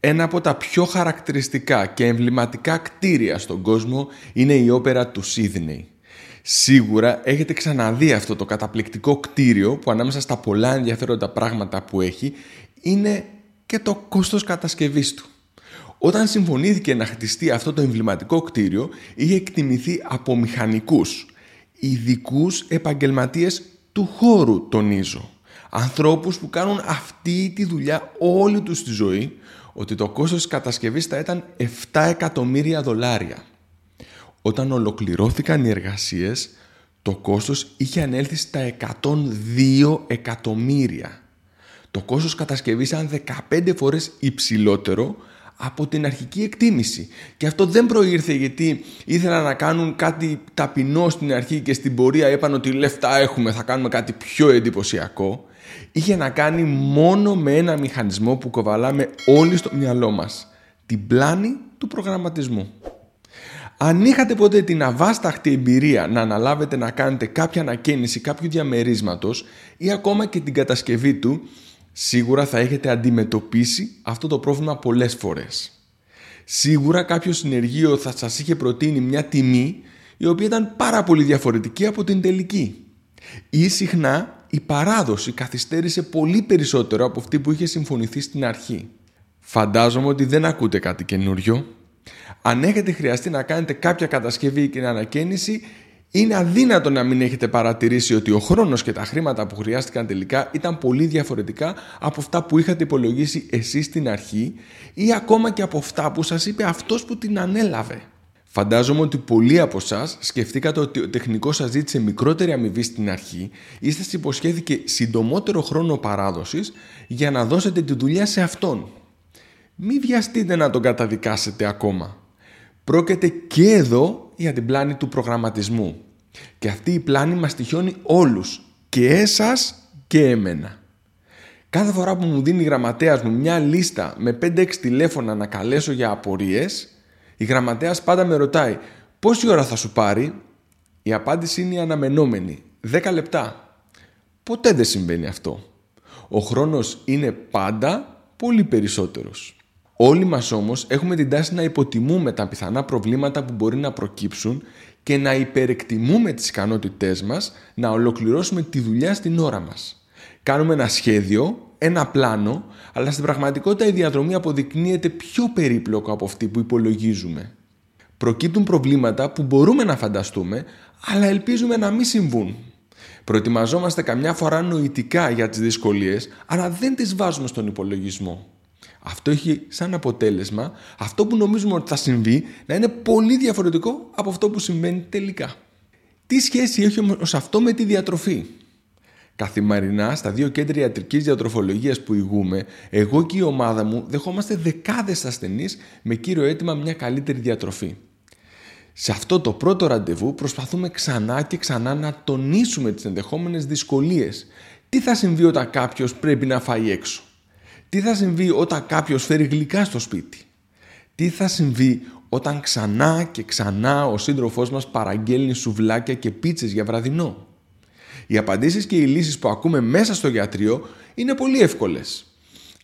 Ένα από τα πιο χαρακτηριστικά και εμβληματικά κτίρια στον κόσμο είναι η όπερα του Σίδνεϊ. Σίγουρα έχετε ξαναδεί αυτό το καταπληκτικό κτίριο που ανάμεσα στα πολλά ενδιαφέροντα πράγματα που έχει είναι και το κόστος κατασκευής του. Όταν συμφωνήθηκε να χτιστεί αυτό το εμβληματικό κτίριο είχε εκτιμηθεί από μηχανικούς, ειδικούς επαγγελματίες του χώρου τονίζω. Ανθρώπους που κάνουν αυτή τη δουλειά όλη τους τη ζωή ότι το κόστος της κατασκευής θα ήταν 7 εκατομμύρια δολάρια. Όταν ολοκληρώθηκαν οι εργασίες, το κόστος είχε ανέλθει στα 102 εκατομμύρια. Το κόστος κατασκευής ήταν 15 φορές υψηλότερο από την αρχική εκτίμηση. Και αυτό δεν προήρθε γιατί ήθελαν να κάνουν κάτι ταπεινό στην αρχή και στην πορεία είπαν ότι λεφτά έχουμε, θα κάνουμε κάτι πιο εντυπωσιακό είχε να κάνει μόνο με ένα μηχανισμό που κοβαλάμε όλοι στο μυαλό μας. Την πλάνη του προγραμματισμού. Αν είχατε ποτέ την αβάσταχτη εμπειρία να αναλάβετε να κάνετε κάποια ανακαίνιση κάποιου διαμερίσματος ή ακόμα και την κατασκευή του, σίγουρα θα έχετε αντιμετωπίσει αυτό το πρόβλημα πολλές φορές. Σίγουρα κάποιο συνεργείο θα σας είχε προτείνει μια τιμή η οποία ήταν πάρα πολύ διαφορετική από την τελική. Ή συχνά η παράδοση καθυστέρησε πολύ περισσότερο από αυτή που είχε συμφωνηθεί στην αρχή. Φαντάζομαι ότι δεν ακούτε κάτι καινούριο. Αν έχετε χρειαστεί να κάνετε κάποια κατασκευή και ανακαίνιση, είναι αδύνατο να μην έχετε παρατηρήσει ότι ο χρόνος και τα χρήματα που χρειάστηκαν τελικά ήταν πολύ διαφορετικά από αυτά που είχατε υπολογίσει εσείς στην αρχή ή ακόμα και από αυτά που σας είπε αυτός που την ανέλαβε. Φαντάζομαι ότι πολλοί από εσάς σκεφτήκατε ότι ο τεχνικός σας ζήτησε μικρότερη αμοιβή στην αρχή ή σα υποσχέθηκε συντομότερο χρόνο παράδοσης για να δώσετε τη δουλειά σε αυτόν. Μην βιαστείτε να τον καταδικάσετε ακόμα. Πρόκειται και εδώ για την πλάνη του προγραμματισμού. Και αυτή η πλάνη μας τυχιώνει όλους, και εσάς και εμένα. Κάθε φορά που μου δίνει η γραμματέας μου μια λίστα με 5-6 τηλέφωνα να καλέσω για απορίες, η γραμματέας πάντα με ρωτάει πόση ώρα θα σου πάρει; Η απάντηση είναι η αναμενόμενη. 10 λεπτά. Ποτέ δεν συμβαίνει αυτό. Ο χρόνος είναι πάντα πολύ περισσότερος. Όλοι μας όμως έχουμε την τάση να υποτιμούμε τα πιθανά προβλήματα που μπορεί να προκύψουν και να υπερεκτιμούμε τις ικανότητές μας να ολοκληρώσουμε τη δουλειά στην ώρα μας. Κάνουμε ένα σχέδιο ένα πλάνο, αλλά στην πραγματικότητα η διαδρομή αποδεικνύεται πιο περίπλοκο από αυτή που υπολογίζουμε. Προκύπτουν προβλήματα που μπορούμε να φανταστούμε, αλλά ελπίζουμε να μην συμβούν. Προετοιμαζόμαστε καμιά φορά νοητικά για τις δυσκολίες, αλλά δεν τις βάζουμε στον υπολογισμό. Αυτό έχει σαν αποτέλεσμα αυτό που νομίζουμε ότι θα συμβεί να είναι πολύ διαφορετικό από αυτό που συμβαίνει τελικά. Τι σχέση έχει όμως αυτό με τη διατροφή; Καθημερινά στα δύο κέντρα ιατρικής διατροφολογίας που ηγούμε, εγώ και η ομάδα μου δεχόμαστε δεκάδες ασθενείς με κύριο αίτημα μια καλύτερη διατροφή. Σε αυτό το πρώτο ραντεβού προσπαθούμε ξανά και ξανά να τονίσουμε τις ενδεχόμενες δυσκολίες. Τι θα συμβεί όταν κάποιος πρέπει να φάει έξω; Τι θα συμβεί όταν κάποιος φέρει γλυκά στο σπίτι; Τι θα συμβεί όταν ξανά και ξανά ο σύντροφός μας παραγγέλνει σουβλάκια και πίτσες για βραδινό; Οι απαντήσεις και οι λύσεις που ακούμε μέσα στο γιατρείο είναι πολύ εύκολες.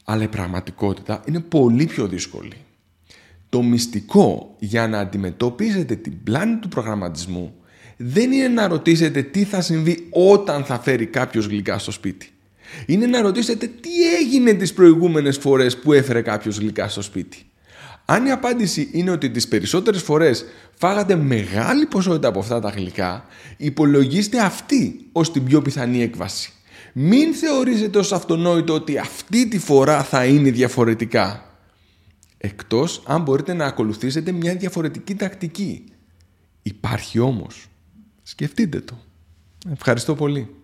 Αλλά η πραγματικότητα είναι πολύ πιο δύσκολη. Το μυστικό για να αντιμετωπίσετε την πλάνη του προγραμματισμού δεν είναι να ρωτήσετε τι θα συμβεί όταν θα φέρει κάποιος γλυκά στο σπίτι. Είναι να ρωτήσετε τι έγινε τις προηγούμενες φορές που έφερε κάποιος γλυκά στο σπίτι. Αν η απάντηση είναι ότι τις περισσότερες φορές φάγατε μεγάλη ποσότητα από αυτά τα γλυκά, υπολογίστε αυτή ως την πιο πιθανή έκβαση. Μην θεωρίζετε ως αυτονόητο ότι αυτή τη φορά θα είναι διαφορετικά. Εκτός αν μπορείτε να ακολουθήσετε μια διαφορετική τακτική. Υπάρχει όμως. Σκεφτείτε το. Ευχαριστώ πολύ.